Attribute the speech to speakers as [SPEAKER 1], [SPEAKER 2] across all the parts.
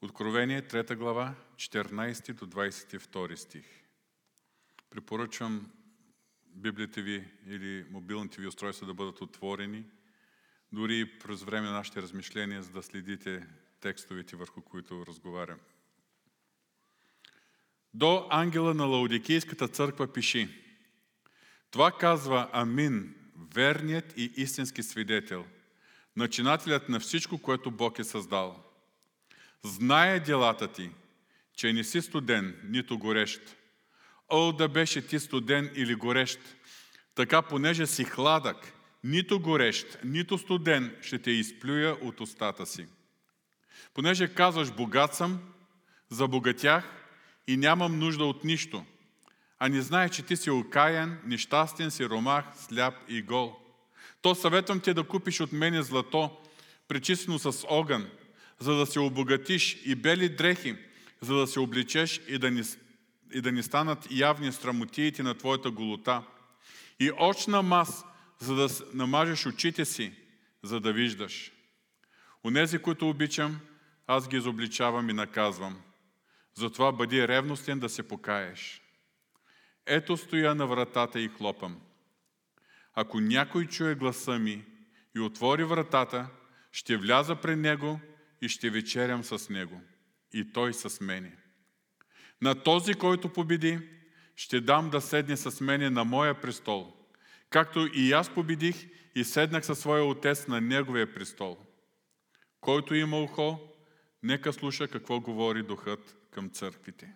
[SPEAKER 1] Откровение, 3 глава, 14 до 22 стих. Препоръчвам Библията ви или мобилните ви устройства да бъдат отворени, дори и през време на нашите размишления, за да следите текстовете, върху които разговарям. До ангела на Лаудикийската църква пиши. Това казва Амин, верният и истински свидетел, начинателят на всичко, което Бог е създал. Знае делата ти, че не си студен, нито горещ. О, да беше ти студен или горещ, така понеже си хладък, нито горещ, нито студен ще те изплюя от устата си. Понеже казваш, богат съм, забогатях и нямам нужда от нищо, а не знаеш, че ти си окаян, нещастен си, ромах, сляп и гол. То съветвам те да купиш от мене злато, пречистено с огън, за да се обогатиш и бели дрехи, за да се обличеш и да ни, и да ни станат явни срамотиите на твоята голота. И очна мас, за да намажеш очите си, за да виждаш. Онези, които обичам, аз ги изобличавам и наказвам. Затова бъди ревностен да се покаеш. Ето стоя на вратата и хлопам. Ако някой чуе гласа ми и отвори вратата, ще вляза пред него и ще вечерям с него, и той с мене. На този, който победи, ще дам да седне с мене на моя престол, както и аз победих и седнах със своя отец на неговия престол. Който има ухо, нека слуша какво говори Духът към църквите.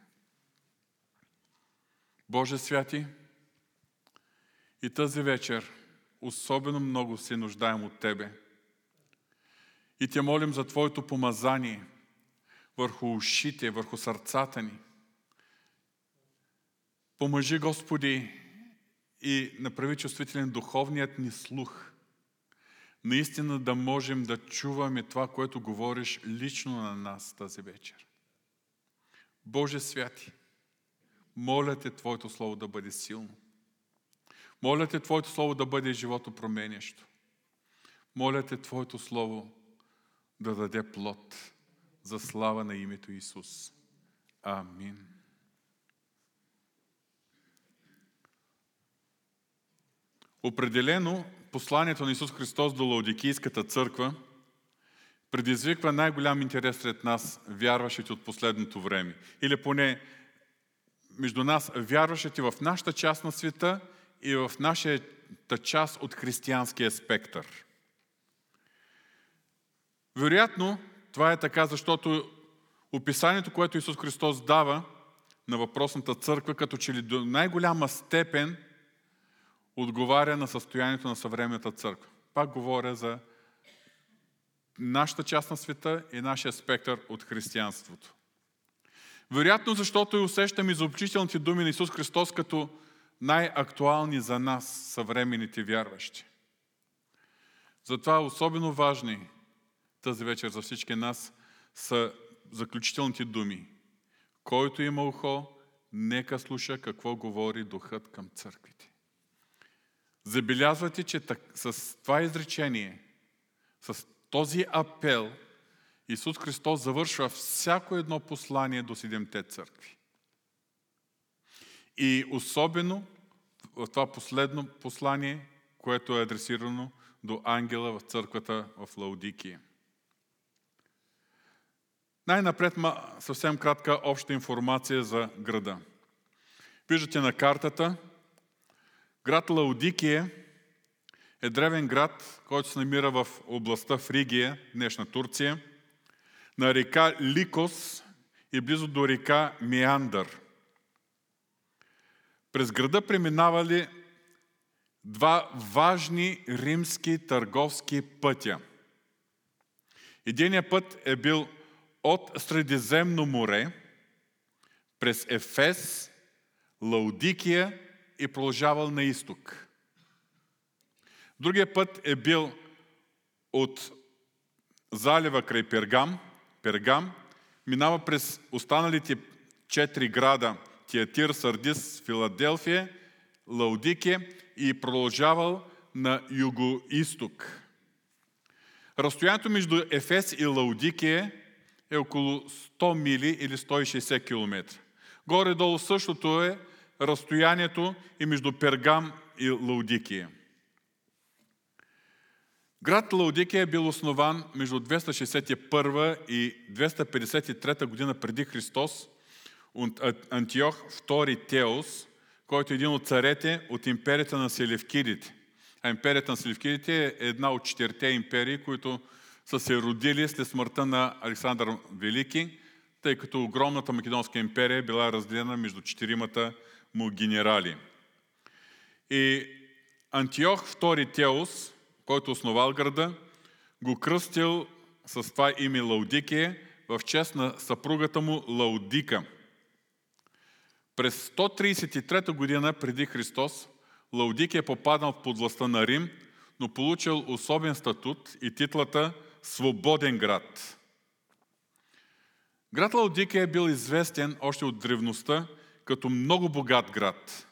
[SPEAKER 1] Боже святи, и тази вечер особено много се нуждаем от Тебе. И Те молим за Твоето помазание върху ушите, върху сърцата ни. Помъжи, Господи, и направи чувствителен духовният ни слух. Наистина да можем да чуваме това, което говориш лично на нас тази вечер. Боже святи, моля Те Твоето Слово да бъде силно. Моля Те Твоето Слово да бъде живото променящо. Моля Те Твоето Слово да даде плод за слава на името Исус. Амин. Определено посланието на Исус Христос до Лаодикийската църква предизвиква най-голям интерес сред нас, вярващите от последното време. Или поне между нас, вярващите в нашата част на света и в нашата част от християнския спектър. Вероятно, това е така, защото описанието, което Исус Христос дава на въпросната църква, като че ли до най-голяма степен отговаря на състоянието на съвременната църква. Пак говоря за нашата част на света и нашия спектър от християнството. Вероятно, защото и усещам изобчителните думи на Исус Христос като най-актуални за нас, съвременните вярващи. Затова особено важни тази вечер за всички нас са заключителните думи. Който има ухо, нека слуша какво говори Духът към църквите. Забелязвате, че с това изречение, с този апел, Исус Христос завършва всяко едно послание до седемте църкви. И особено в това последно послание, което е адресирано до ангела в църквата в Лаудикия. Най-напред съвсем кратка обща информация за града. Виждате на картата, град Лаудикия е древен град, който се намира в областта Фригия, днешна Турция, на река Ликос и близо до река Миандър. През града преминавали два важни римски търговски пътя. Единият път е бил от Средиземно море през Ефес, Лаудикия и продължавал на изток. Другия път е бил от залива край Пергам, Пергам, минава през останалите четири града Тиатир, Сардис, Филаделфия, Лаудикия и продължавал на юго-исток. Разстоянието между Ефес и Лаудикия е около 100 мили или 160 км. Горе-долу същото е разстоянието и между Пергам и Лаудикия. Град Лаудикия е бил основан между 261 и 253 година преди Христос от Антиох II Теос, който е един от царете от империята на Селевкидите. А империята на Селевкидите е една от четирите империи, които са се родили след смъртта на Александър Велики, тъй като огромната Македонска империя е била разделена между четиримата му генерали. И Антиох II Теос, който основал града, го кръстил с това име Лаудикие в чест на съпругата му Лаудика. През 133 година преди Христос Лаудикия е попаднал под властта на Рим, но получил особен статут и титлата Свободен град. Град Лаудикия е бил известен още от древността като много богат град.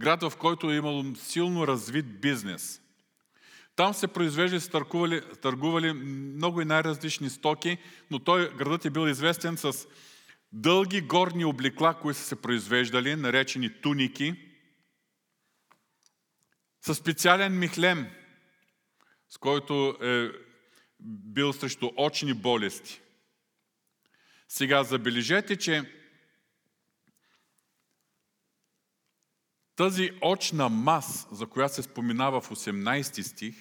[SPEAKER 1] Град, в който е имало силно развит бизнес. Там се произвеждали, търгували, търгували много и най-различни стоки, но той, градът е бил известен с дълги горни облекла, които са се произвеждали, наречени туники, със специален михлем, с който е бил срещу очни болести. Сега забележете, че тази очна мас, за която се споменава в 18 стих,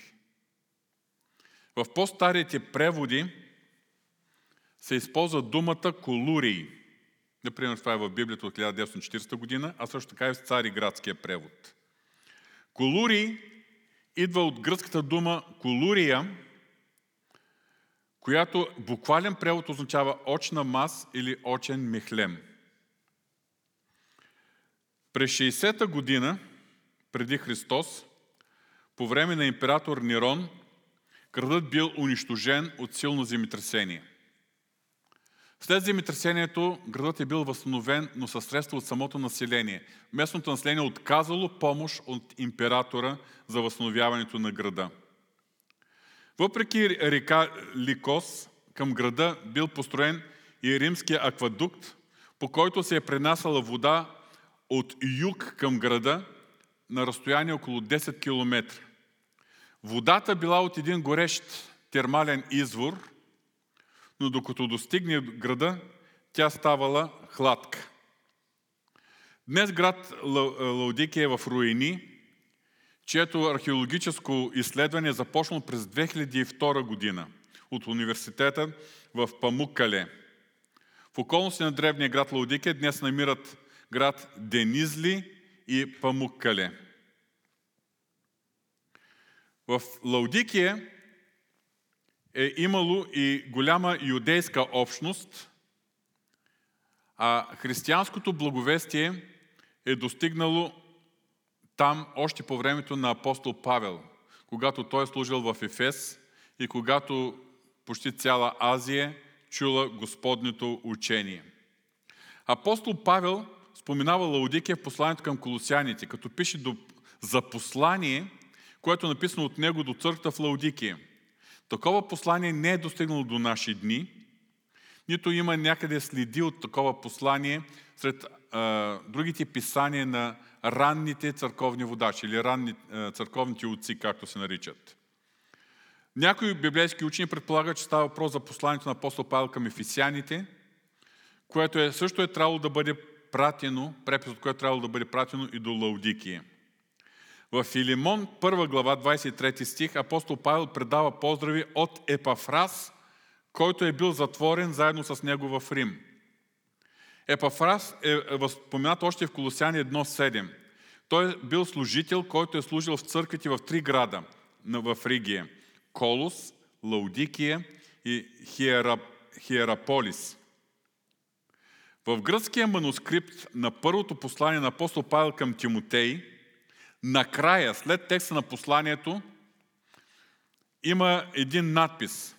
[SPEAKER 1] в по-старите преводи се използва думата колурий. Например, това е в Библията от 1940 година, а също така и в Цариградския превод. Колурий идва от гръцката дума колурия, която буквален превод означава очна мас или очен мехлем. През 60-та година преди Христос, по време на император Нерон, градът бил унищожен от силно земетресение. След земетресението градът е бил възстановен, но със средства от самото население. Местното население е отказало помощ от императора за възстановяването на града. Въпреки река Ликос, към града бил построен и римския аквадукт, по който се е пренасала вода от юг към града на разстояние около 10 км. Водата била от един горещ термален извор, но докато достигне града, тя ставала хладка. Днес град Лаудикия е в руини, чието археологическо изследване е започнало през 2002 година от университета в Памуккале. В околности на древния град Лаудикия днес намират град Денизли и Памуккале. В Лаудикия е имало и голяма юдейска общност, а християнското благовестие е достигнало там още по времето на апостол Павел, когато той е служил в Ефес и когато почти цяла Азия чула Господнето учение. Апостол Павел споменава Лаудикия в посланието към колосяните, като пише до, за послание, което е написано от него до църквата в Лаудикия. Такова послание не е достигнало до наши дни, нито има някъде следи от такова послание сред а, другите писания на ранните църковни водачи или ранни, а, църковните отци, както се наричат. Някои библейски учени предполагат, че става въпрос за посланието на апостол Павел към ефисяните, което е, също е трябвало да бъде пратено, препис от което е трябвало да бъде пратено и до Лаудикия. В Филимон, 1 глава, 23 стих, апостол Павел предава поздрави от Епафрас, който е бил затворен заедно с него в Рим. Епафрас е възпоменат още в Колосяни 1.7. Той е бил служител, който е служил в църквите в три града в Ригия. Колос, Лаудикия и Хиерап, Хиераполис. В гръцкия манускрипт на първото послание на апостол Павел към Тимотей, накрая, след текста на посланието, има един надпис,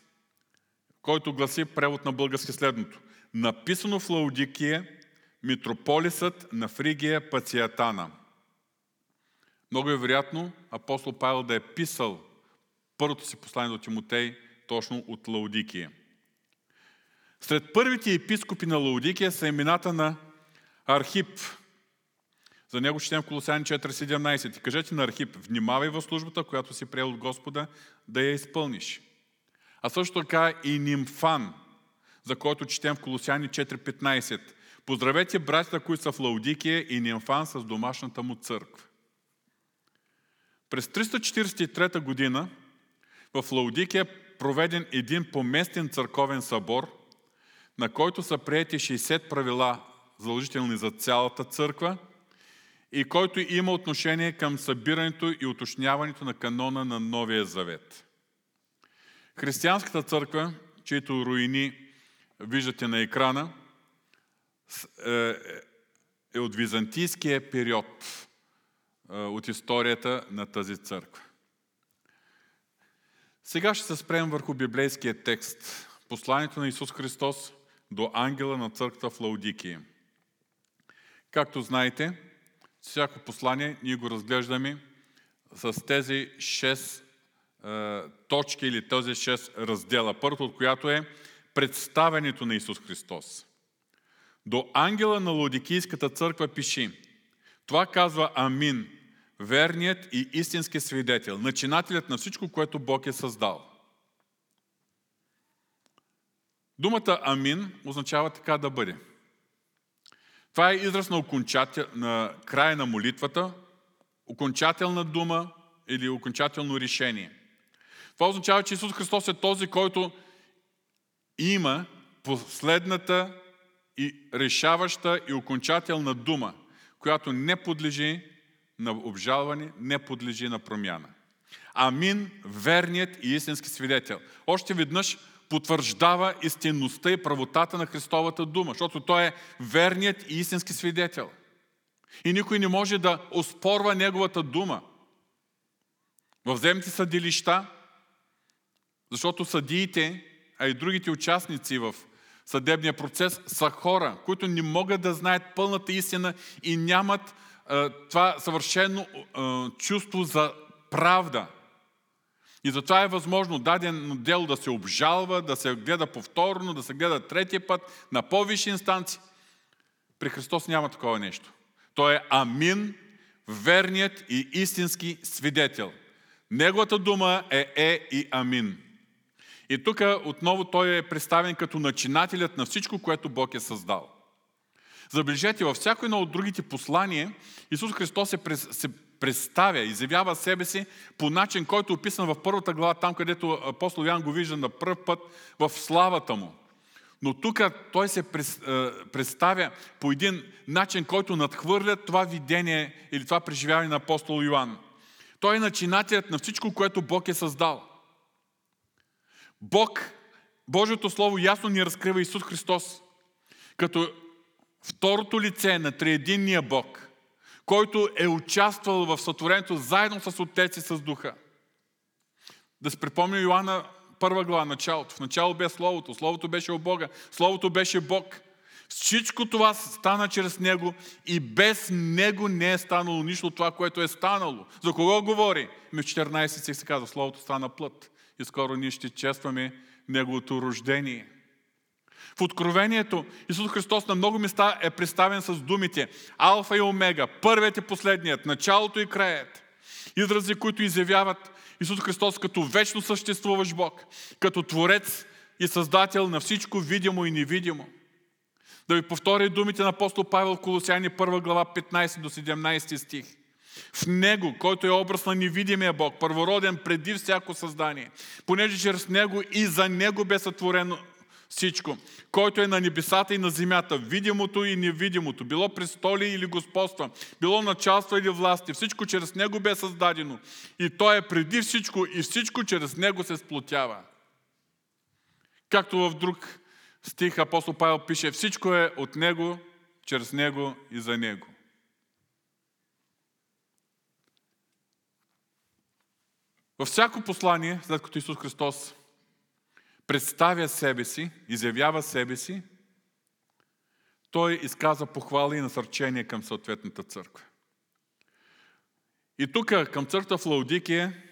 [SPEAKER 1] който гласи превод на български следното. Написано в Лаудикия, митрополисът на Фригия Пациятана. Много е вероятно апостол Павел да е писал първото си послание до Тимотей точно от Лаудикия. Сред първите епископи на Лаудикия са имената на Архип. За него четем Колосяни 4.17. И кажете на Архип, внимавай в службата, която си приел от Господа, да я изпълниш. А също така и Нимфан, за който четем в Колосяни 4.15. Поздравете братята, които са в Лаудикия и Нимфан с домашната му църква. През 343 година в Лаудикия е проведен един поместен църковен събор, на който са приети 60 правила, заложителни за цялата църква, и който има отношение към събирането и уточняването на канона на Новия Завет. Християнската църква, чието руини виждате на екрана, е, е от византийския период е, от историята на тази църква. Сега ще се спрем върху библейския текст, посланието на Исус Христос до ангела на църквата в Лаудикия. Както знаете, всяко послание ние го разглеждаме с тези 6 е, точки или тези 6 раздела. Първото от която е представенето на Исус Христос. До ангела на Лодикийската църква пиши. Това казва Амин, верният и истински свидетел, начинателят на всичко, което Бог е създал. Думата Амин означава така да бъде. Това е израз на, окончател, на края на молитвата, окончателна дума или окончателно решение. Това означава, че Исус Христос е този, който има последната и решаваща и окончателна дума, която не подлежи на обжалване, не подлежи на промяна. Амин, верният и истински свидетел. Още веднъж потвърждава истинността и правотата на Христовата дума, защото Той е верният и истински свидетел. И никой не може да оспорва Неговата дума. В земните съдилища, защото съдиите, а и другите участници в съдебния процес са хора, които не могат да знаят пълната истина и нямат а, това съвършено а, чувство за правда. И затова е възможно даден дело да се обжалва, да се гледа повторно, да се гледа третия път на по-висши инстанции. При Христос няма такова нещо. Той е Амин, верният и истински свидетел. Неговата дума е Е и Амин. И тук отново той е представен като начинателят на всичко, което Бог е създал. Забележете, във всяко едно от другите послания Исус Христос се, се представя, изявява себе си по начин, който е описан в първата глава, там където апостол Ян го вижда на пръв път в славата му. Но тук той се представя по един начин, който надхвърля това видение или това преживяване на апостол Йоанн. Той е начинателят на всичко, което Бог е създал. Бог, Божието Слово ясно ни разкрива Исус Христос като второто лице на триединния Бог, който е участвал в сътворението заедно с Отец и с Духа. Да се припомня Йоанна първа глава, началото. В начало бе Словото, Словото беше от Бога, Словото беше Бог. Всичко това стана чрез Него и без Него не е станало нищо от това, което е станало. За кого говори? Ми в 14 стих се казва, Словото стана плът. И скоро ние ще честваме Неговото рождение. В Откровението Исус Христос на много места е представен с думите Алфа и Омега, първият и последният, началото и краят. Изрази, които изявяват Исус Христос като вечно съществуващ Бог, като Творец и Създател на всичко видимо и невидимо. Да ви повторя думите на апостол Павел Колосяни 1 глава 15 до 17 стих. В Него, който е образ на невидимия Бог, първороден преди всяко създание, понеже чрез Него и за Него бе сътворено всичко, който е на небесата и на земята, видимото и невидимото, било престоли или господства, било началство или власти, всичко чрез Него бе създадено. И Той е преди всичко и всичко чрез Него се сплотява. Както в друг стих апостол Павел пише, всичко е от Него, чрез Него и за Него. Във всяко послание, след като Исус Христос представя себе си, изявява себе си, той изказа похвали и насърчение към съответната църква. И тук към църква в Лаудикия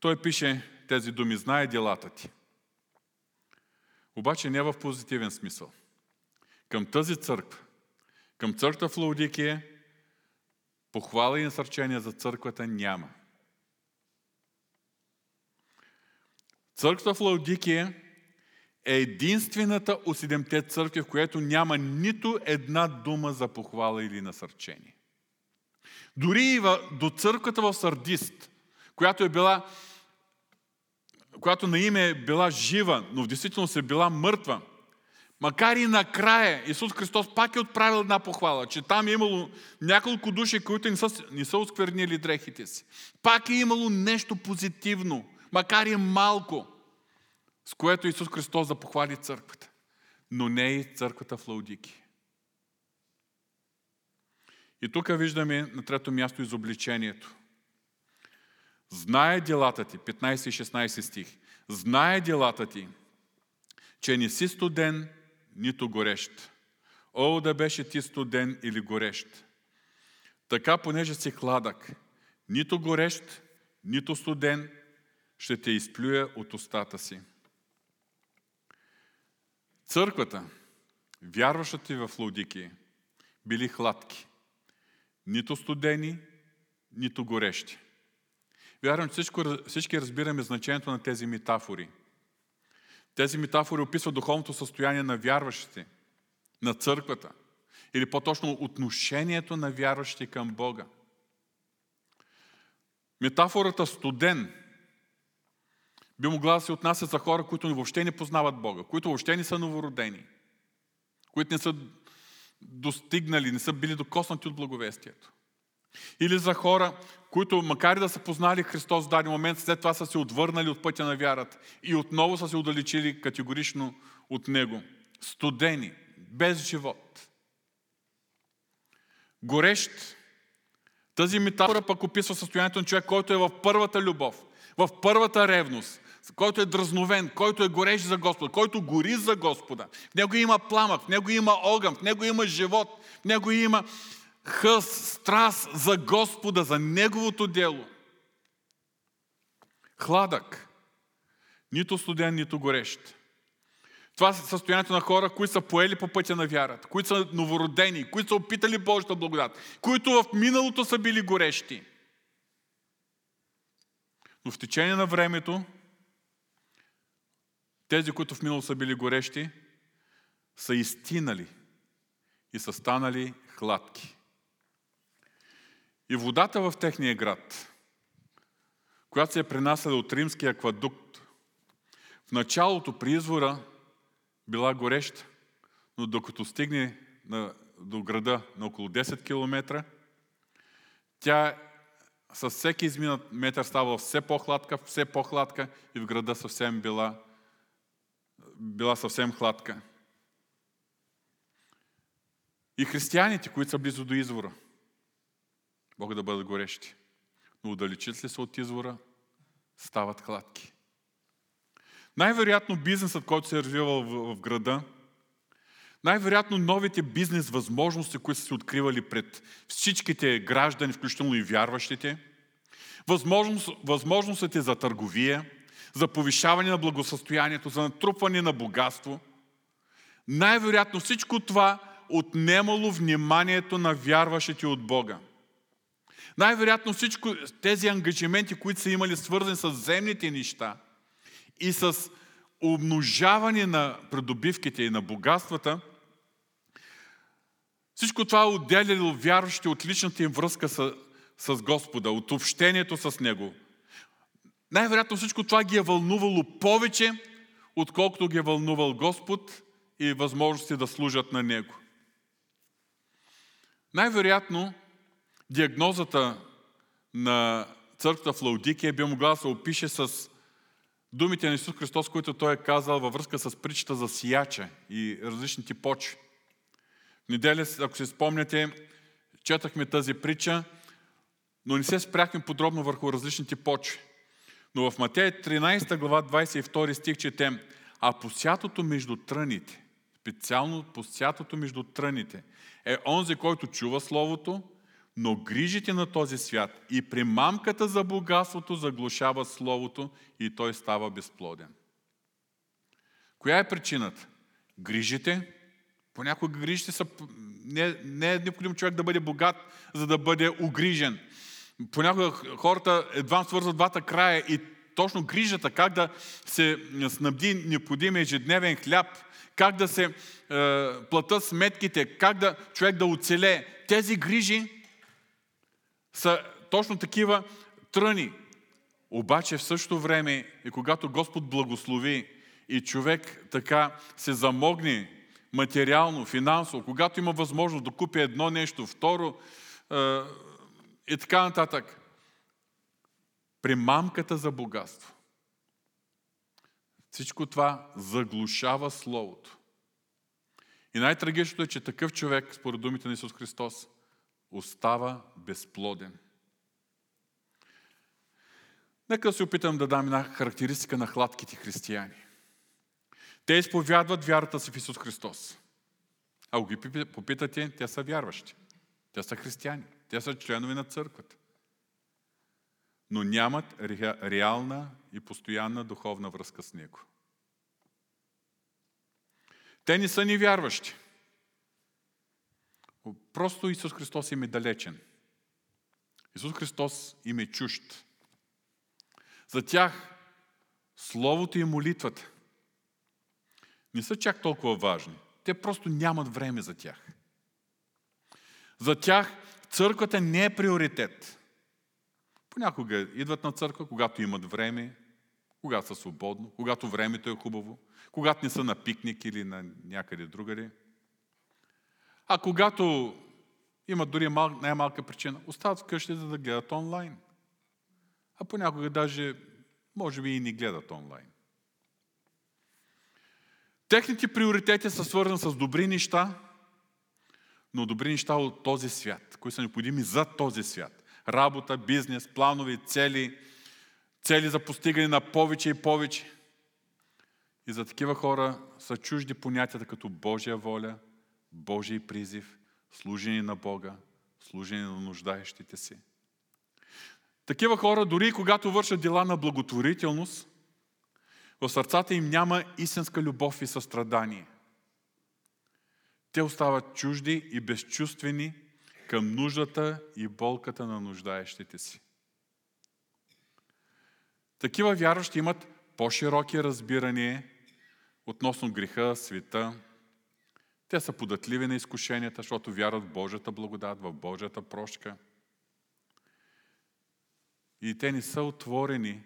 [SPEAKER 1] той пише тези думи, знае делата ти. Обаче не в позитивен смисъл. Към тази църква, към църква в Лаудикия, похвала и насърчение за църквата няма. Църквата в Лаудикия е единствената от седемте църкви, в която няма нито една дума за похвала или насърчение. Дори и до църквата в Сардист, която е била която на име е била жива, но в действителност е била мъртва, макар и накрая Исус Христос пак е отправил една похвала, че там е имало няколко души, които не са, не са осквернили дрехите си. Пак е имало нещо позитивно, макар и малко, с което Исус Христос да похвали църквата. Но не и църквата в Лаудики. И тук виждаме на трето място изобличението. Знае делата ти, 15 и 16 стих, знае делата ти, че не си студен, нито горещ. О, да беше ти студен или горещ. Така, понеже си хладък, нито горещ, нито студен, ще те изплюя от устата си. Църквата, вярващите в Лаудики, били хладки. Нито студени, нито горещи. Вярвам, че всичко, всички разбираме значението на тези метафори. Тези метафори описват духовното състояние на вярващите, на църквата, или по-точно отношението на вярващите към Бога. Метафората студен би могла да се отнася за хора, които въобще не познават Бога, които въобще не са новородени, които не са достигнали, не са били докоснати от благовестието. Или за хора, които макар и да са познали Христос в даден момент, след това са се отвърнали от пътя на вярата и отново са се удалечили категорично от Него. Студени, без живот. Горещ. Тази метафора пък описва състоянието на човек, който е в първата любов, в първата ревност, който е дразновен, който е горещ за Господа, който гори за Господа. В него има пламък, в него има огън, в него има живот, в него има хъс, страст за Господа, за Неговото дело. Хладък. Нито студен, нито горещ. Това е състоянието на хора, които са поели по пътя на вярата, които са новородени, които са опитали Божията благодат, които в миналото са били горещи. Но в течение на времето, тези, които в миналото са били горещи, са изтинали и са станали хладки. И водата в техния град, която се е принасяла от римския аквадукт, в началото при извора била гореща, но докато стигне на, до града на около 10 км, тя с всеки изминат метър става все по-хладка, все по-хладка и в града съвсем била, била съвсем хладка. И християните, които са близо до извора, могат да бъдат горещи. Но удалечат ли се от извора, стават хладки. Най-вероятно бизнесът, който се е развивал в, в града, най-вероятно новите бизнес възможности, които са се откривали пред всичките граждани, включително и вярващите, възможност, възможностите за търговия, за повишаване на благосъстоянието, за натрупване на богатство, най-вероятно всичко това отнемало вниманието на вярващите от Бога. Най-вероятно всичко тези ангажименти, които са имали свързани с земните неща и с умножаване на придобивките и на богатствата, всичко това е отделяло вярващите от личната им връзка с, с Господа, от общението с Него. Най-вероятно всичко това ги е вълнувало повече, отколкото ги е вълнувал Господ и възможности да служат на Него. Най-вероятно диагнозата на църквата в Лаудикия би могла да се опише с думите на Исус Христос, които Той е казал във връзка с притчата за сияча и различните почви. В неделя, ако се спомняте, четахме тази притча, но не се спряхме подробно върху различните почви. Но в Матея 13 глава 22 стих четем, а посятото между тръните, специално посятото между тръните, е онзи, който чува Словото, но грижите на този свят и примамката за богатството заглушава Словото и той става безплоден. Коя е причината? Грижите. Понякога грижите са... Не, не е необходимо човек да бъде богат, за да бъде огрижен. Понякога хората едва свързват двата края и точно грижата, как да се снабди необходимия ежедневен хляб, как да се е, платят сметките, как да човек да оцеле. Тези грижи са точно такива тръни. Обаче в същото време и когато Господ благослови и човек така се замогне материално, финансово, когато има възможност да купи едно нещо, второ е, и така нататък, примамката за богатство. Всичко това заглушава Словото. И най-трагичното е, че такъв човек, според думите на Исус Христос, остава безплоден. Нека да се опитам да дам една характеристика на хладките християни. Те изповядват вярата си в Исус Христос. А ги попитате, те са вярващи. Те са християни. Те са членове на църквата. Но нямат реална и постоянна духовна връзка с Него. Те не са ни вярващи. Просто Исус Христос им е далечен. Исус Христос им е чужд. За тях Словото и молитвата не са чак толкова важни. Те просто нямат време за тях. За тях църквата не е приоритет. Понякога идват на църква, когато имат време, когато са свободно, когато времето е хубаво, когато не са на пикник или на някъде другаде. А когато имат дори мал, най-малка причина, остават вкъщи, за да гледат онлайн. А понякога даже, може би и не гледат онлайн. Техните приоритети са свързани с добри неща, но добри неща от този свят, които са необходими за този свят. Работа, бизнес, планови, цели, цели за постигане на повече и повече. И за такива хора са чужди понятията като Божия воля, Божий призив, служение на Бога, служение на нуждаещите си. Такива хора, дори когато вършат дела на благотворителност, в сърцата им няма истинска любов и състрадание. Те остават чужди и безчувствени към нуждата и болката на нуждаещите си. Такива вярващи имат по-широки разбирания относно греха, света. Те са податливи на изкушенията, защото вярват в Божията благодат, в Божията прошка. И те не са отворени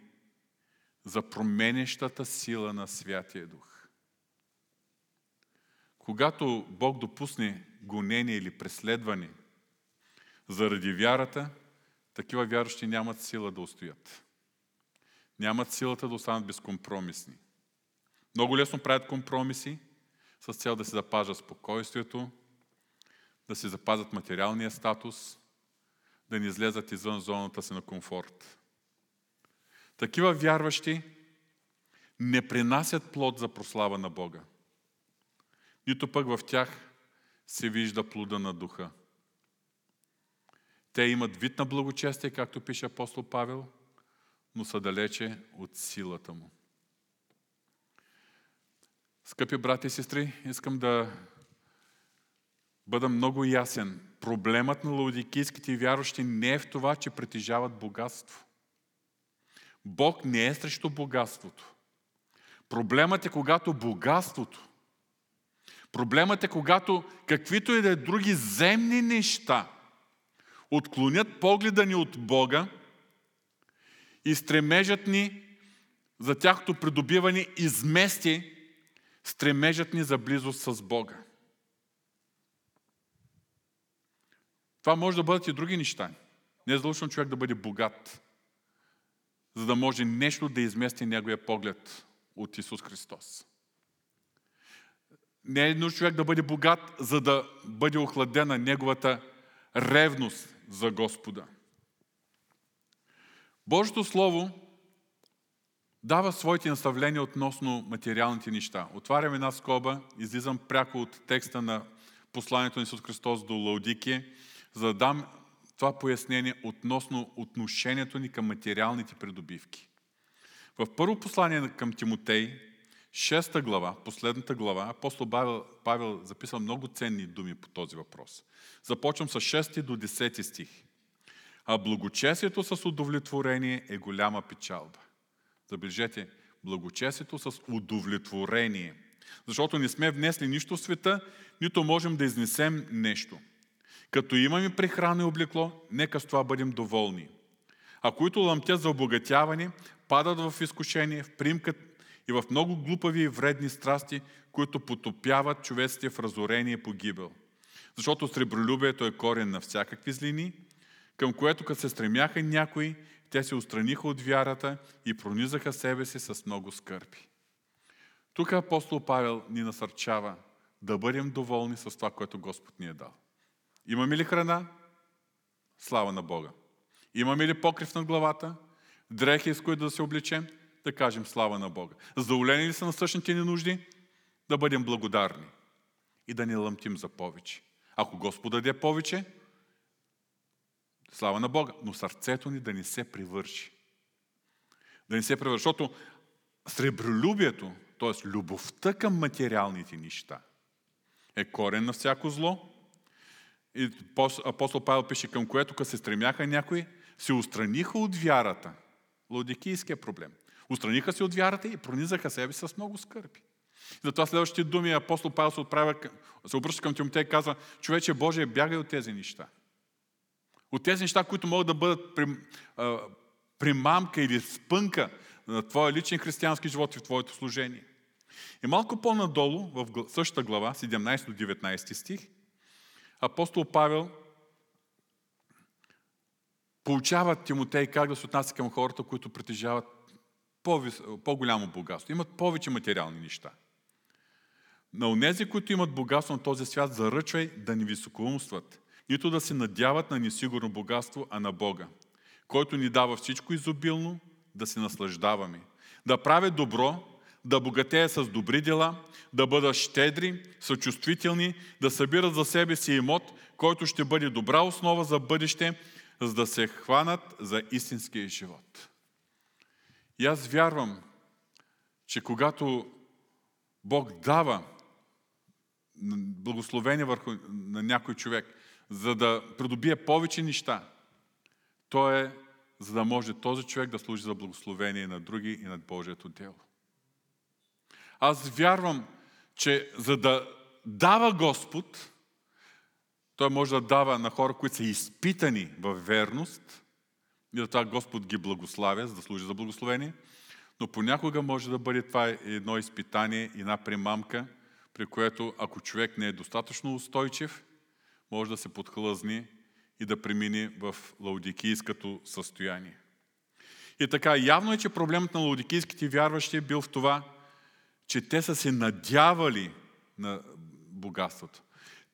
[SPEAKER 1] за променещата сила на Святия Дух. Когато Бог допусне гонение или преследване заради вярата, такива вярващи нямат сила да устоят. Нямат силата да останат безкомпромисни. Много лесно правят компромиси с цел да се запазят спокойствието, да се запазят материалния статус, да не излезат извън зоната си на комфорт. Такива вярващи не принасят плод за прослава на Бога. Нито пък в тях се вижда плода на духа. Те имат вид на благочестие, както пише апостол Павел, но са далече от силата му. Скъпи брати и сестри, искам да бъда много ясен. Проблемът на лаудикийските вярващи не е в това, че притежават богатство. Бог не е срещу богатството. Проблемът е когато богатството, проблемът е когато каквито и да е други земни неща отклонят погледа ни от Бога и стремежът ни за тяхното придобиване измести стремежът ни за близост с Бога. Това може да бъдат и други неща. Не е задължително човек да бъде богат за да може нещо да измести неговия поглед от Исус Христос. Не е нужно човек да бъде богат, за да бъде охладена неговата ревност за Господа. Божието Слово дава своите наставления относно материалните неща. Отварям една скоба, излизам пряко от текста на посланието на Исус Христос до Лаудикия, за да дам това пояснение относно отношението ни към материалните придобивки. В първо послание към Тимотей, шеста глава, последната глава, апостол Павел, Павел записал много ценни думи по този въпрос. Започвам с 6 до 10 стих. А благочестието с удовлетворение е голяма печалба. Забележете, благочестието с удовлетворение. Защото не сме внесли нищо в света, нито можем да изнесем нещо. Като имаме прехрана и облекло, нека с това бъдем доволни. А които лъмтят за обогатяване, падат в изкушение, в примка и в много глупави и вредни страсти, които потопяват човеците в разорение и погибел. Защото сребролюбието е корен на всякакви злини, към което като се стремяха някои, те се устраниха от вярата и пронизаха себе си с много скърби. Тук апостол Павел ни насърчава да бъдем доволни с това, което Господ ни е дал. Имаме ли храна? Слава на Бога. Имаме ли покрив над главата? Дрехи, с които да се облечем? Да кажем слава на Бога. Задоволени ли са на същите ни нужди? Да бъдем благодарни и да не лъмтим за повече. Ако Господ даде повече, слава на Бога, но сърцето ни да не се привърши. Да не се привърши, защото сребролюбието, т.е. любовта към материалните неща, е корен на всяко зло. И апостол Павел пише, към което като се стремяха някои, се устраниха от вярата. Лаудикийския проблем. Устраниха се от вярата и пронизаха себе с много скърби. Затова следващите думи апостол Павел се, отправя, се обръща към Тимотей и казва, човече Божие, бягай от тези неща. От тези неща, които могат да бъдат примамка или спънка на твоя личен християнски живот и в твоето служение. И малко по-надолу, в същата глава, 17 до 19 стих, апостол Павел получава Тимотей как да се отнася към хората, които притежават по-голямо богатство, имат повече материални неща. На онези, които имат богатство на този свят, заръчвай да не високоумстват, нито да се надяват на несигурно богатство, а на Бога, който ни дава всичко изобилно, да се наслаждаваме, да прави добро, да богатея с добри дела, да бъдат щедри, съчувствителни, да събират за себе си имот, който ще бъде добра основа за бъдеще, за да се хванат за истинския живот. И аз вярвам, че когато Бог дава благословение върху на някой човек, за да придобие повече неща, то е за да може този човек да служи за благословение на други и над Божието дело. Аз вярвам, че за да дава Господ, той може да дава на хора, които са изпитани в верност, и за това Господ ги благославя, за да служи за благословение, но понякога може да бъде това едно изпитание, една примамка, при което ако човек не е достатъчно устойчив, може да се подхлъзни и да премине в лаудикийското състояние. И така, явно е, че проблемът на лаудикийските вярващи е бил в това, че те са се надявали на богатството.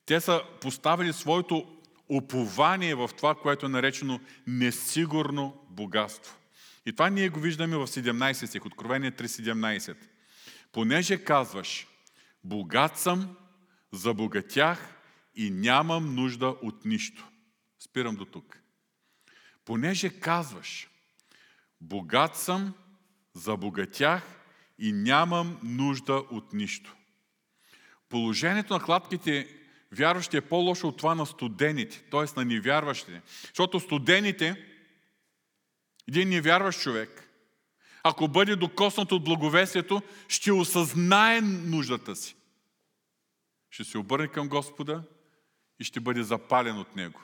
[SPEAKER 1] Те са поставили своето упование в това, което е наречено несигурно богатство. И това ние го виждаме в 17 стих, Откровение 3.17. Понеже казваш, богат съм, забогатях и нямам нужда от нищо. Спирам до тук. Понеже казваш, богат съм, забогатях и нямам нужда от нищо. Положението на хладките вярващи е по-лошо от това на студените, т.е. на невярващите. Защото студените, един невярващ човек, ако бъде докоснат от благовестието, ще осъзнае нуждата си. Ще се обърне към Господа и ще бъде запален от Него.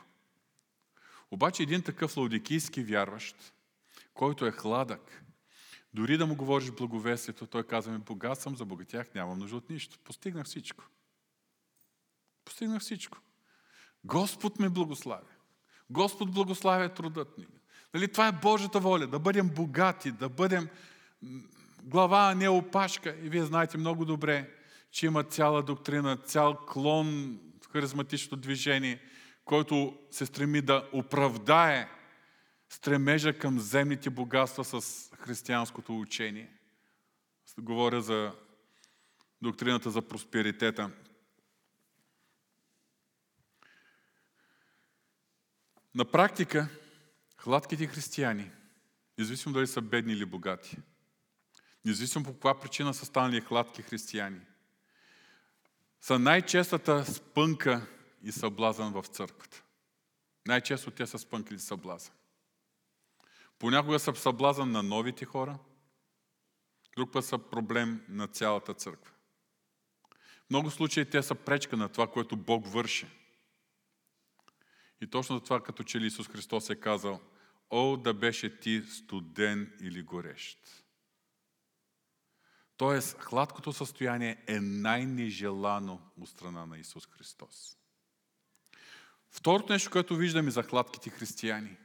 [SPEAKER 1] Обаче един такъв лаудикийски вярващ, който е хладък, дори да му говориш благовестието, той казва ми, богат съм, забогатях, нямам нужда от нищо. Постигнах всичко. Постигнах всичко. Господ ме благославя. Господ благославя трудът ни. Нали, това е Божията воля, да бъдем богати, да бъдем глава, а не опашка. И вие знаете много добре, че има цяла доктрина, цял клон в харизматичното движение, който се стреми да оправдае стремежа към земните богатства с християнското учение. Говоря за доктрината за просперитета. На практика, хладките християни, независимо дали са бедни или богати, независимо по каква причина са станали хладки християни, са най-честата спънка и съблазън в църквата. Най-често те са спънкали съблазън. Понякога са съблазън на новите хора, друг път са проблем на цялата църква. В много случаи те са пречка на това, което Бог върши. И точно за това, като че ли Исус Христос е казал, О, да беше ти студен или горещ. Тоест, хладкото състояние е най-нежелано от страна на Исус Христос. Второто нещо, което виждаме за хладките християни,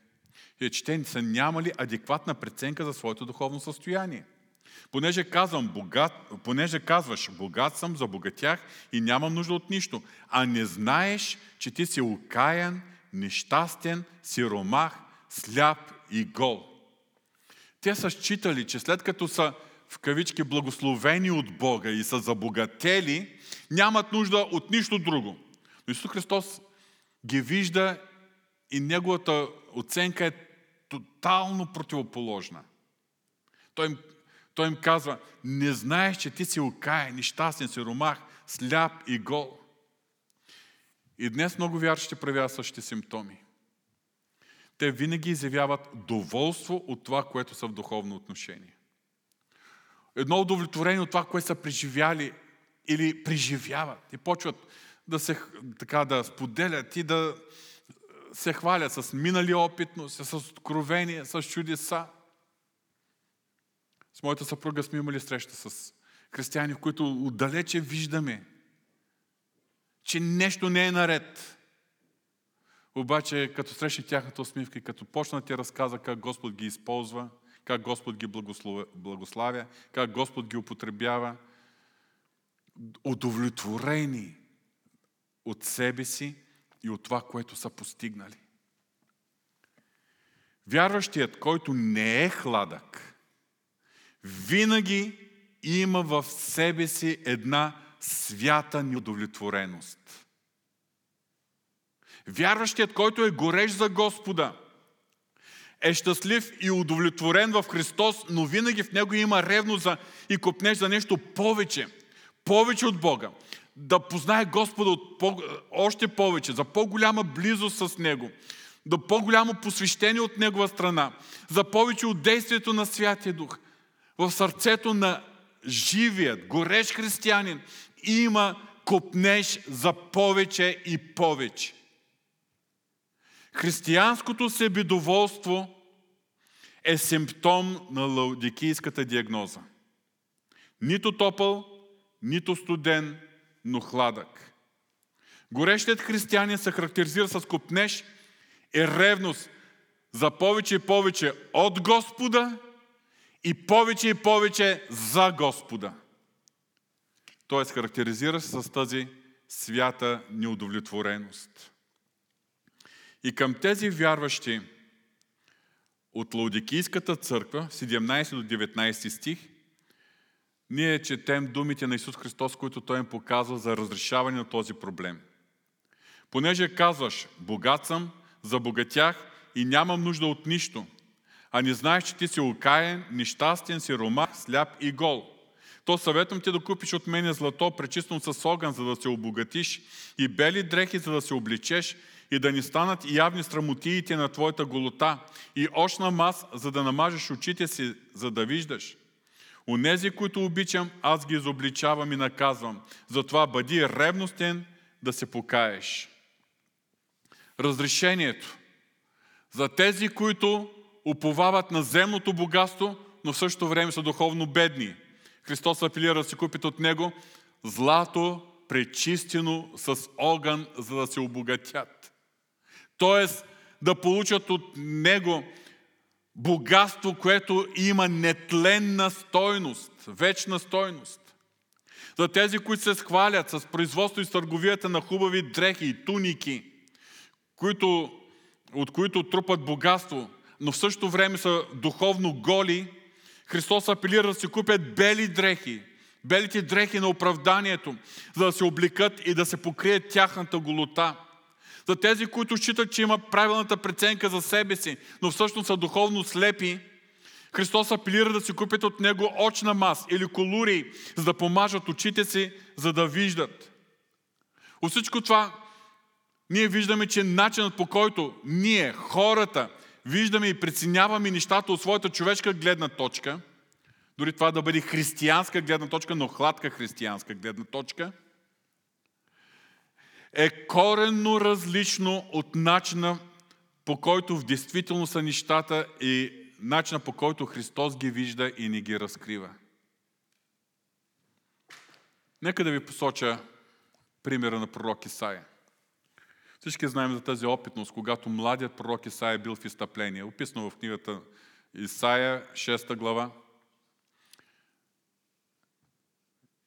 [SPEAKER 1] е, че те са нямали адекватна преценка за своето духовно състояние. Понеже, казвам, богат, понеже казваш, богат съм, забогатях и нямам нужда от нищо, а не знаеш, че ти си окаян, нещастен, сиромах, сляп и гол. Те са считали, че след като са в кавички благословени от Бога и са забогатели, нямат нужда от нищо друго. Но Исус Христос ги вижда и неговата оценка е тотално противоположна. Той им, той им казва, не знаеш, че ти си окаян, нещастен, сиромах, сляп и гол. И днес много вярващи проявяват същите симптоми. Те винаги изявяват доволство от това, което са в духовно отношение. Едно удовлетворение от това, което са преживяли или преживяват. И почват да се така да споделят и да се хвалят с минали опитност, с откровение, с чудеса. С моята съпруга сме имали среща с християни, в които отдалече виждаме, че нещо не е наред. Обаче, като срещне тяхната усмивка и като почна да ти разказа как Господ ги използва, как Господ ги благославя, как Господ ги употребява, удовлетворени от себе си и от това, което са постигнали. Вярващият, който не е хладък, винаги има в себе си една свята неудовлетвореност. Вярващият, който е горещ за Господа, е щастлив и удовлетворен в Христос, но винаги в него има ревност за, и копнеж за нещо повече. Повече от Бога. Да познае Господа от по, още повече, за по-голяма близост с Него, да по-голямо посвещение от Негова страна, за повече от действието на Святия Дух. В сърцето на живият, горещ християнин има копнеж за повече и повече. Християнското себедоволство е симптом на лаудикийската диагноза. Нито топъл, нито студен, но хладък. Горещият християнин се характеризира с копнеж и ревност за повече и повече от Господа и повече и повече за Господа. Характеризира се с тази свята неудовлетвореност. И към тези вярващи от Лаудикийската църква, 17 до 19 стих, ние четем думите на Исус Христос, които Той им показва за разрешаване на този проблем. Понеже казваш, богат съм, забогатях и нямам нужда от нищо, а не знаеш, че ти си окаен, нещастен, сиромах, сляп и гол. То съветвам ти да купиш от мене злато, пречистено с огън, за да се обогатиш, и бели дрехи, за да се обличеш, и да ни станат явни срамотиите на твоята голота, и очна мас, за да намажеш очите си, за да виждаш. Онези, които обичам, аз ги изобличавам и наказвам. Затова бъди ревностен да се покаеш. Разрешението за тези, които уповават на земното богатство, но в същото време са духовно бедни. Христос апелира да се купите от Него злато, пречистено с огън, за да се обогатят. Тоест да получат от Него богатство, което има нетленна стойност, вечна стойност. За тези, които се схвалят с производство и с търговията на хубави дрехи и туники, които, от които трупат богатство, но в същото време са духовно голи, Христос апелира да се купят бели дрехи, белите дрехи на оправданието, за да се обликат и да се покрият тяхната голота. За тези, които считат, че имат правилната преценка за себе си, но всъщност са духовно слепи, Христос апелира да си купите от Него очна мас или колури, за да помажат очите си, за да виждат. От всичко това, ние виждаме, че начинът по който ние, хората, виждаме и преценяваме нещата от своята човешка гледна точка, дори това да бъде християнска гледна точка, но хладка християнска гледна точка, е коренно различно от начина по който в действителност са нещата и начина по който Христос ги вижда и ни ги разкрива. Нека да ви посоча примера на пророк Исаия. Всички знаем за тази опитност, когато младият пророк Исаия бил в изтъпление. Описано в книгата Исаия, 6 глава.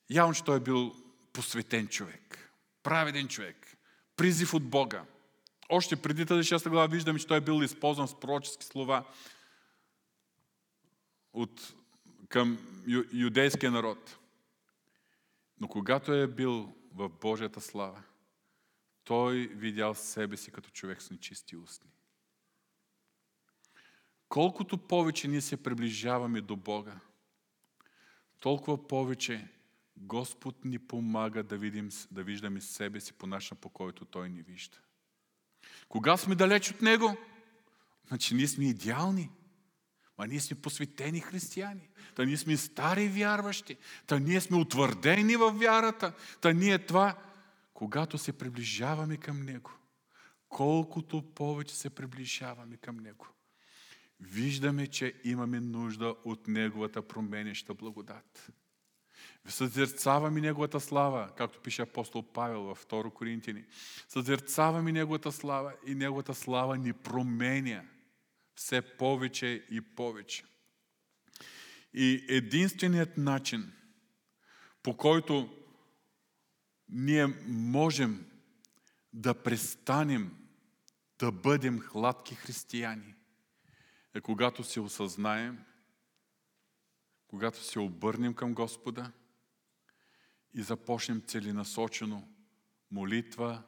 [SPEAKER 1] Явно, че той е бил посветен човек, праведен човек, призив от Бога. Още преди тази 6 глава виждаме, че той е бил използван с пророчески слова от, към ю, юдейския народ. Но когато е бил в Божията слава, той видял себе си като човек с нечисти устни. Колкото повече ние се приближаваме до Бога, толкова повече Господ ни помага да, видим, да виждаме себе си по начина, по който Той ни вижда. Кога сме далеч от Него, значи ние сме идеални. Ма ние сме посветени християни. Та ние сме стари вярващи. Та ние сме утвърдени в вярата. Та ние това, когато се приближаваме към Него, колкото повече се приближаваме към Него, виждаме, че имаме нужда от Неговата променеща благодат. Съзерцаваме Неговата слава, както пише апостол Павел във 2 Коринтини. Съзерцаваме Неговата слава и Неговата слава ни променя все повече и повече. И единственият начин, по който ние можем да престанем да бъдем хладки християни, е когато се осъзнаем, когато се обърнем към Господа и започнем целенасочено молитва,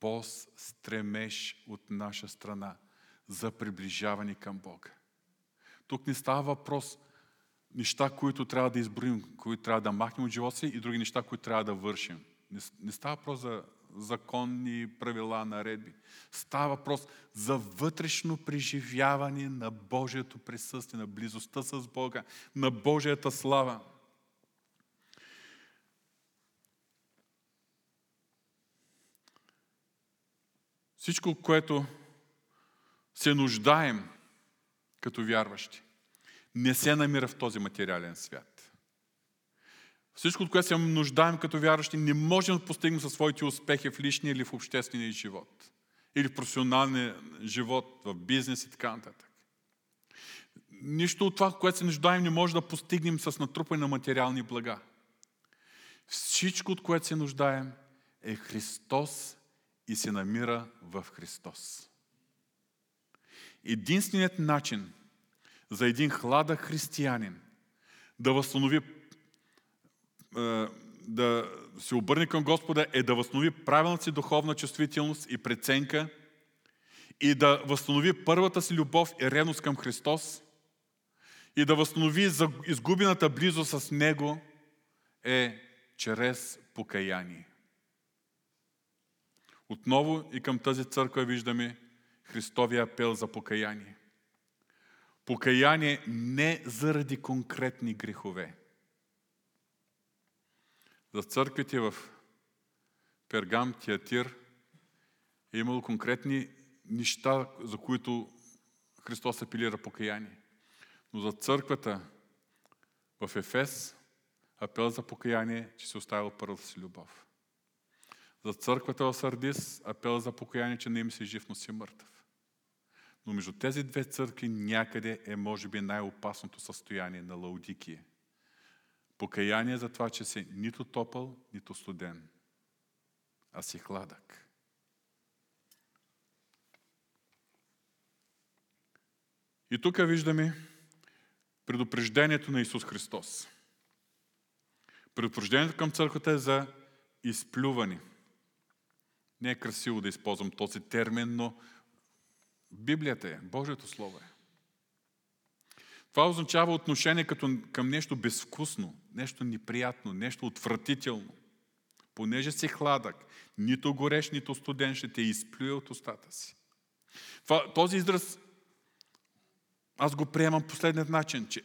[SPEAKER 1] пост, стремеж от наша страна за приближаване към Бога. Тук не става въпрос неща, които трябва да изброим, които трябва да махнем от живота си и други неща, които трябва да вършим. Не, не става въпрос за законни правила, наредби. Става въпрос за вътрешно преживяване на Божието присъствие, на близостта с Бога, на Божията слава. Всичко, което се нуждаем като вярващи, не се намира в този материален свят. Всичко, от което се нуждаем като вярващи, не можем да постигнем със своите успехи в личния или в обществения живот. Или в професионалния живот, в бизнес и така нататък. Нищо от това, което се нуждаем, не може да постигнем с натрупане на материални блага. Всичко, от което се нуждаем, е Христос и се намира в Христос. Единственият начин за един хлада християнин да възстанови, да се обърне към Господа е да възстанови правилната си духовна чувствителност и преценка и да възстанови първата си любов и ревност към Христос и да възстанови изгубената близо с Него е чрез покаяние. Отново и към тази църква виждаме Христовия апел за покаяние. Покаяние не заради конкретни грехове. За църквите в Пергам, Театир е имало конкретни неща, за които Христос апелира покаяние. Но за църквата в Ефес апел за покаяние, че се оставил първата си любов. За църквата в Сардис апел за покаяние, че не им си жив, но си мъртъв. Но между тези две църкви някъде е, може би, най-опасното състояние на Лаудикия. Покаяние за това, че си нито топъл, нито студен, а си хладък. И тук виждаме предупреждението на Исус Христос. Предупреждението към църквата е за изплюване. Не е красиво да използвам този термин, но Библията е, Божието Слово е. Това означава отношение като към нещо безвкусно, нещо неприятно, нещо отвратително. Понеже си хладък, нито гореш, нито студен ще те изплюе от устата си. Това, този израз аз го приемам последният начин, че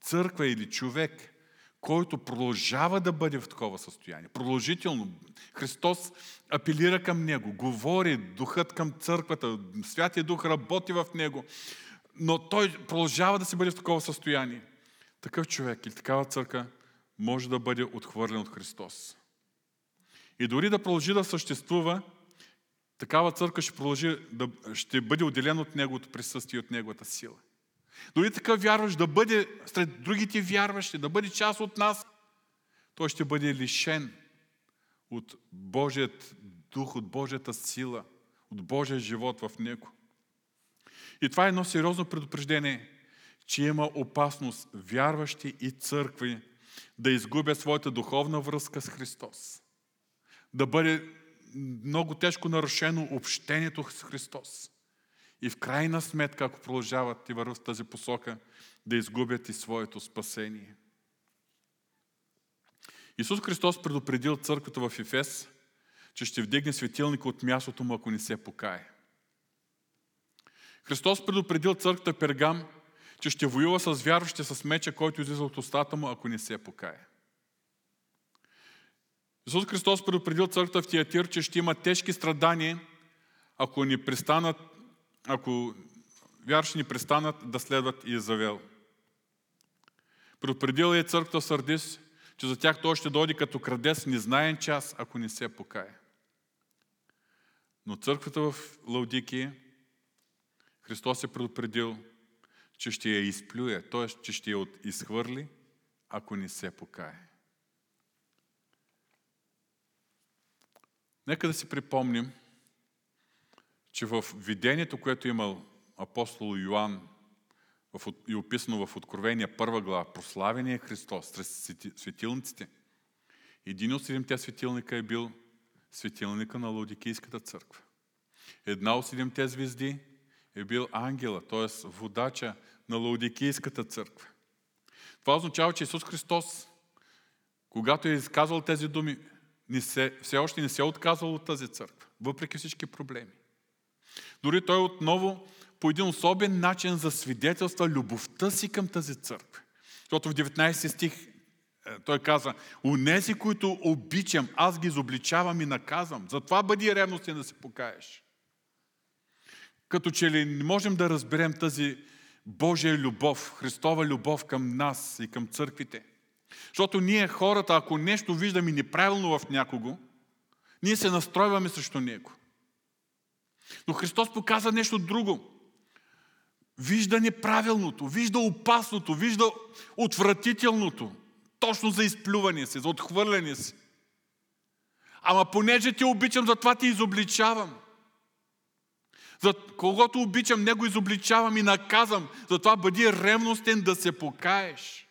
[SPEAKER 1] църква или човек, който продължава да бъде в такова състояние, продължително, Христос апелира към него, говори духът към църквата, Святия Дух работи в него, но той продължава да се бъде в такова състояние. Такъв човек или такава църква може да бъде отхвърлен от Христос. И дори да продължи да съществува, такава църква ще, продължи да, ще бъде отделен от Неговото присъствие и от Неговата сила. Дори такъв вярващ да бъде сред другите вярващи, да бъде част от нас, той ще бъде лишен от Божият дух, от Божията сила, от Божия живот в него. И това е едно сериозно предупреждение, че има опасност вярващи и църкви да изгубят своята духовна връзка с Христос. Да бъде много тежко нарушено общението с Христос. И в крайна сметка, ако продължават и върват в тази посока, да изгубят и своето спасение. Исус Христос предупредил църквата в Ефес, че ще вдигне светилника от мястото му, ако не се покае. Христос предупредил църквата Пергам, че ще воюва с вярващите с меча, който излиза от устата му, ако не се покае. Исус Христос предупредил църквата в Тиатир, че ще има тежки страдания, ако ни престанат, ако вярващи ни престанат да следват Изавел. Предупредил е църквата в Сардис, че за тях той ще дойде като крадес в незнаен час, ако не се покае. Но църквата в Лаудикия Христос е предупредил, че ще я изплюе, т.е. че ще я изхвърли, ако не се покае. Нека да си припомним, че в видението, което е имал апостол Йоанн и описано в Откровение първа глава, прославения е Христос сред светилниците, един от седемте светилника е бил светилника на Лаудикийската църква. Една от седемте звезди е бил ангела, т.е. водача на Лаудикийската църква. Това означава, че Исус Христос, когато е изказал тези думи, не се, все още не се е отказал от тази църква, въпреки всички проблеми. Дори той отново по един особен начин засвидетелства любовта си към тази църква. Защото в 19 стих е, той казва, унези, които обичам, аз ги изобличавам и наказвам. Затова бъди ревностен да се покаеш. Като че ли не можем да разберем тази Божия любов, Христова любов към нас и към църквите. Защото ние хората, ако нещо виждаме неправилно в някого, ние се настройваме срещу него. Но Христос показа нещо друго. Вижда неправилното, вижда опасното, вижда отвратителното. Точно за изплюване си, за отхвърляне си. Ама понеже те обичам, затова ти изобличавам. За когото обичам, него изобличавам и наказвам. Затова бъди ревностен да се покаеш.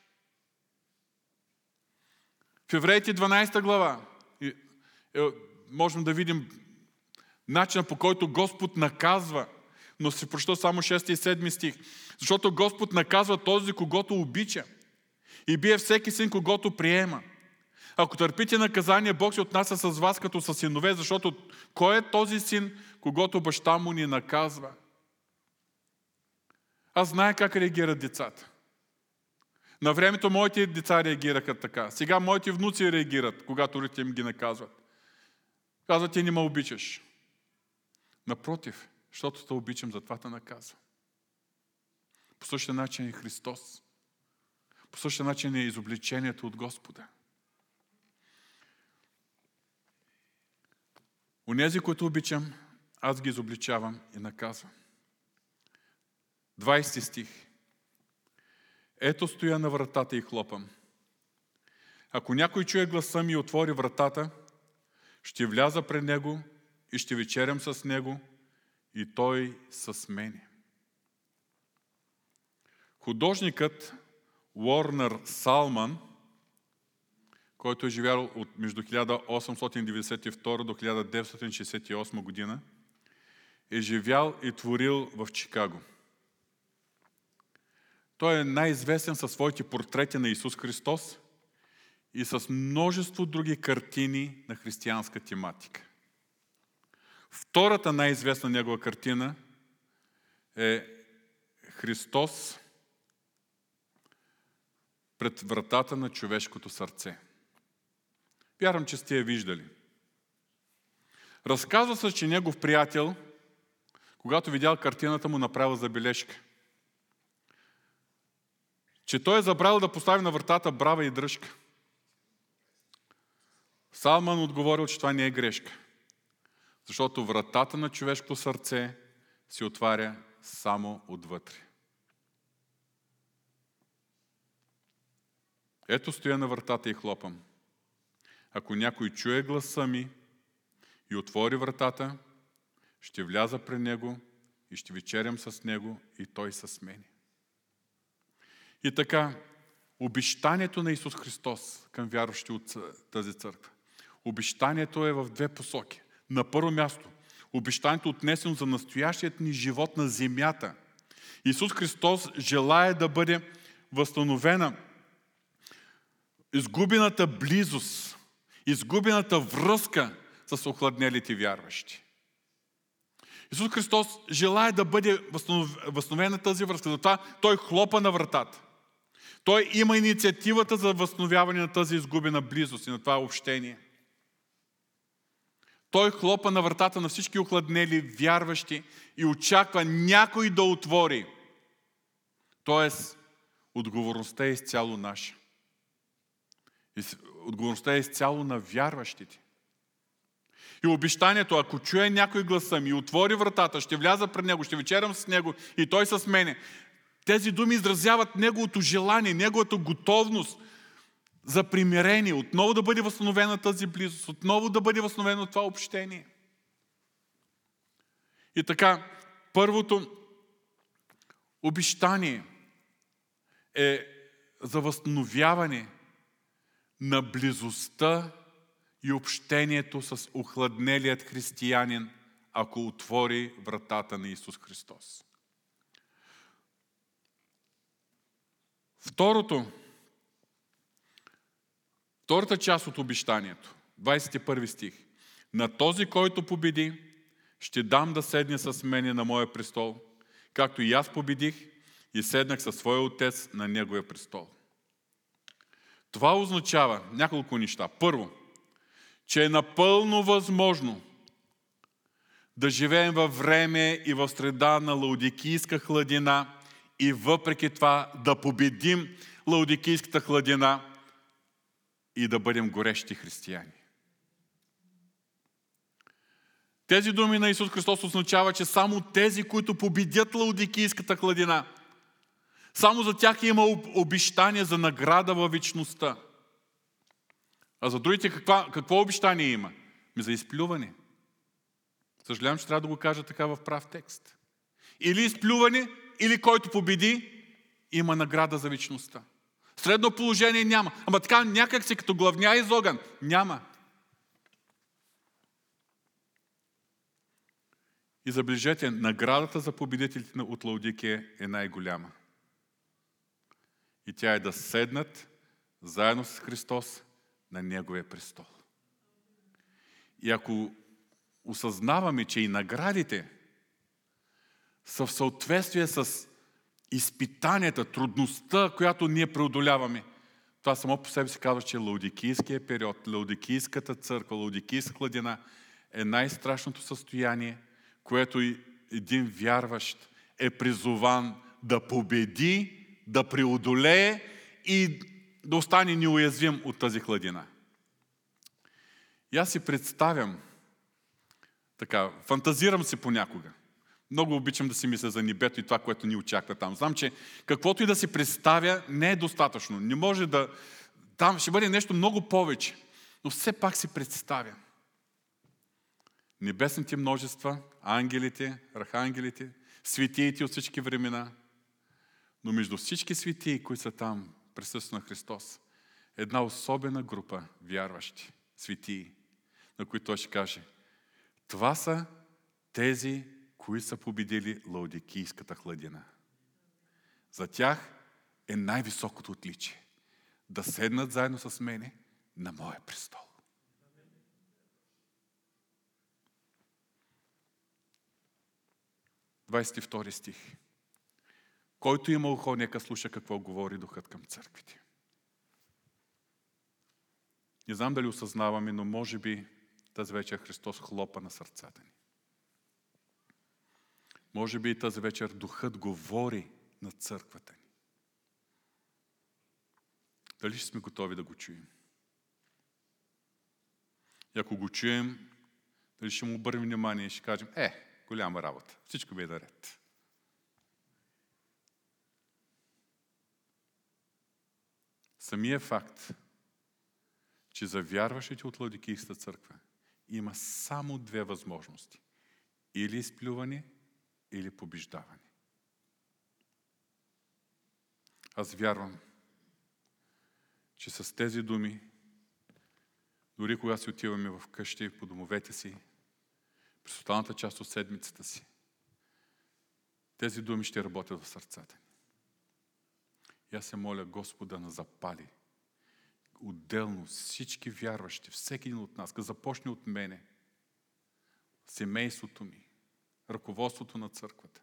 [SPEAKER 1] В Евреите 12 глава е, можем да видим начина по който Господ наказва, но се прочета само 6 и 7 стих. Защото Господ наказва този, когато обича и бие всеки син, когато приема. Ако търпите наказание, Бог се отнася с вас като с синове, защото кой е този син, когато баща му ни наказва? Аз знае как реагират децата. На времето моите деца реагираха така. Сега моите внуци реагират, когато родите им ги наказват. Казват, ти не ме обичаш. Напротив, защото те обичам, затова те наказвам. По същия начин е Христос. По същия начин е изобличението от Господа. Онези, които обичам, аз ги изобличавам и наказвам. 20 стих. Ето стоя на вратата и хлопам. Ако някой чуе гласа ми и отвори вратата, ще вляза пред него и ще вечерям с него и той с мене. Художникът Уорнер Салман, който е живял от между 1892 до 1968 година, е живял и творил в Чикаго. Той е най-известен със своите портрети на Исус Христос и с множество други картини на християнска тематика. Втората най-известна негова картина е Христос пред вратата на човешкото сърце. Вярвам, че сте я виждали. Разказва се, че негов приятел, когато видял картината му, направил забележка. Че той е забравил да постави на вратата брава и дръжка. Салман отговорил, че това не е грешка. Защото вратата на човешкото сърце се отваря само отвътре. Ето стоя на вратата и хлопам. Ако някой чуе гласа ми и отвори вратата, ще вляза при него и ще вечерям с него и той с мен. И така, обещанието на Исус Христос към вярващи от тази църква. Обещанието е в две посоки. На първо място, обещанието отнесено за настоящият ни живот на земята. Исус Христос желая да бъде възстановена изгубената близост, изгубената връзка с охладнелите вярващи. Исус Христос желая да бъде възстановена тази връзка. Затова Той хлопа на вратата. Той има инициативата за възстановяване на тази изгубена близост и на това общение. Той хлопа на вратата на всички охладнели вярващи и очаква някой да отвори. Тоест, отговорността е изцяло наша. Отговорността е изцяло на вярващите. И обещанието, ако чуе някой гласа ми отвори вратата, ще вляза пред него, ще вечерям с него и той с мене. Тези думи изразяват неговото желание, неговата готовност за примирение, отново да бъде възстановена тази близост, отново да бъде възстановено това общение. И така, първото обещание е за възстановяване на близостта и общението с охладнелият християнин, ако отвори вратата на Исус Христос. Второто, втората част от обещанието, 21 стих. На този, който победи, ще дам да седне с мене на моя престол, както и аз победих и седнах със своя отец на неговия престол. Това означава няколко неща. Първо, че е напълно възможно да живеем във време и в среда на лаудикийска хладина и въпреки това да победим лаудикийската хладина и да бъдем горещи християни. Тези думи на Исус Христос означава, че само тези, които победят лаудикийската хладина, само за тях има обещание за награда във вечността. А за другите каква, какво обещание има? Ми за изплюване. Съжалявам, че трябва да го кажа така в прав текст. Или изплюване, или който победи, има награда за вечността. Средно положение няма. Ама така някак си като главня из огън. Няма. И забележете, наградата за победителите от Лаудикия е най-голяма. И тя е да седнат заедно с Христос на Неговия престол. И ако осъзнаваме, че и наградите са в съответствие с изпитанията, трудността, която ние преодоляваме, това само по себе си казва, че Лаудикийския период, Лаудикийската църква, Лаудикийска хладина е най-страшното състояние, което един вярващ е призован да победи, да преодолее и да остане неуязвим от тази хладина. И аз си представям, така, фантазирам се понякога. Много обичам да си мисля за небето и това, което ни очаква там. Знам, че каквото и да си представя, не е достатъчно. Не може да... Там ще бъде нещо много повече. Но все пак си представя. Небесните множества, ангелите, архангелите, светиите от всички времена. Но между всички светии, които са там, присъствието на Христос, една особена група вярващи, светии, на които той ще каже, това са тези, които са победили Лаудикийската хладина. За тях е най-високото отличие. Да седнат заедно с мене на моя престол. Двадесет втори стих. Който има ухо, нека слуша какво говори Духът към църквите. Не знам дали осъзнаваме, но може би тази вечер Христос хлопа на сърцата ни. Може би и тази вечер Духът говори на църквата ни. Дали ще сме готови да го чуем? И ако го чуем, дали ще му обърнем внимание и ще кажем, е, голяма работа, всичко ми е наред. Самия факт, че за вярващите от Ладикийската църква има само две възможности. Или изплюване, или побеждаване. Аз вярвам, че с тези думи, дори когато си отиваме в къщи, по домовете си, през останалата част от седмицата си, тези думи ще работят в сърцата ни. И аз се моля Господа на запали отделно всички вярващи, всеки един от нас, като започне от мене, семейството ми, ръководството на църквата,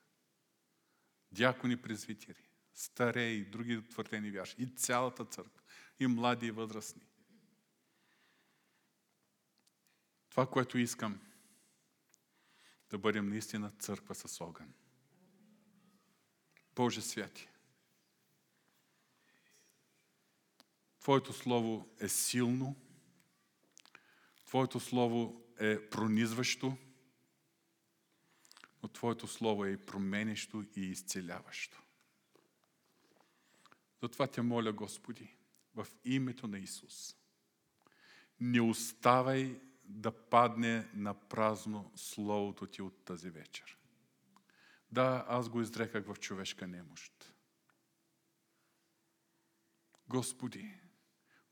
[SPEAKER 1] дякони презвитери, стареи други утвърдени вярши, и цялата църква, и млади и възрастни. Това, което искам, да бъдем наистина църква с огън. Боже святи, Твоето Слово е силно, Твоето Слово е пронизващо, но Твоето Слово е и променещо и изцеляващо. Затова те моля, Господи, в името на Исус, не оставай да падне на празно Словото Ти от тази вечер. Да, аз го изреках в човешка немощ. Господи,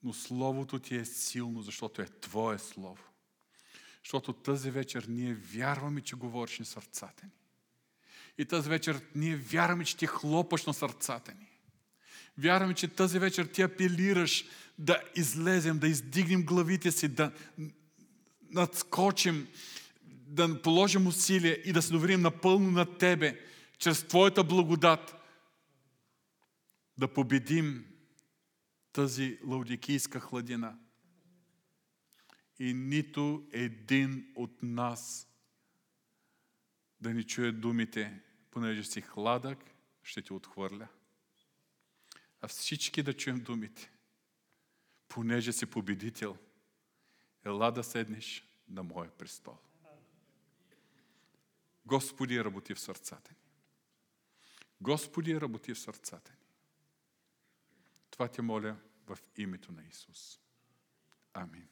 [SPEAKER 1] но Словото ти е силно, защото е Твое Слово. Защото тази вечер ние вярваме, че говориш на сърцата ни. И тази вечер ние вярваме, че ти хлопаш на сърцата ни. Вярваме, че тази вечер ти апелираш да излезем, да издигнем главите си, да надскочим, да положим усилия и да се доверим напълно на Тебе, чрез Твоята благодат, да победим тази лаудикийска хладина. И нито един от нас да ни чуе думите, понеже си хладък, ще те отхвърля. А всички да чуем думите, понеже си победител, ела да седнеш на моя престол. Господи, работи в сърцата ни. Господи, работи в сърцата ни. Това те моля в името на Исус. Амин.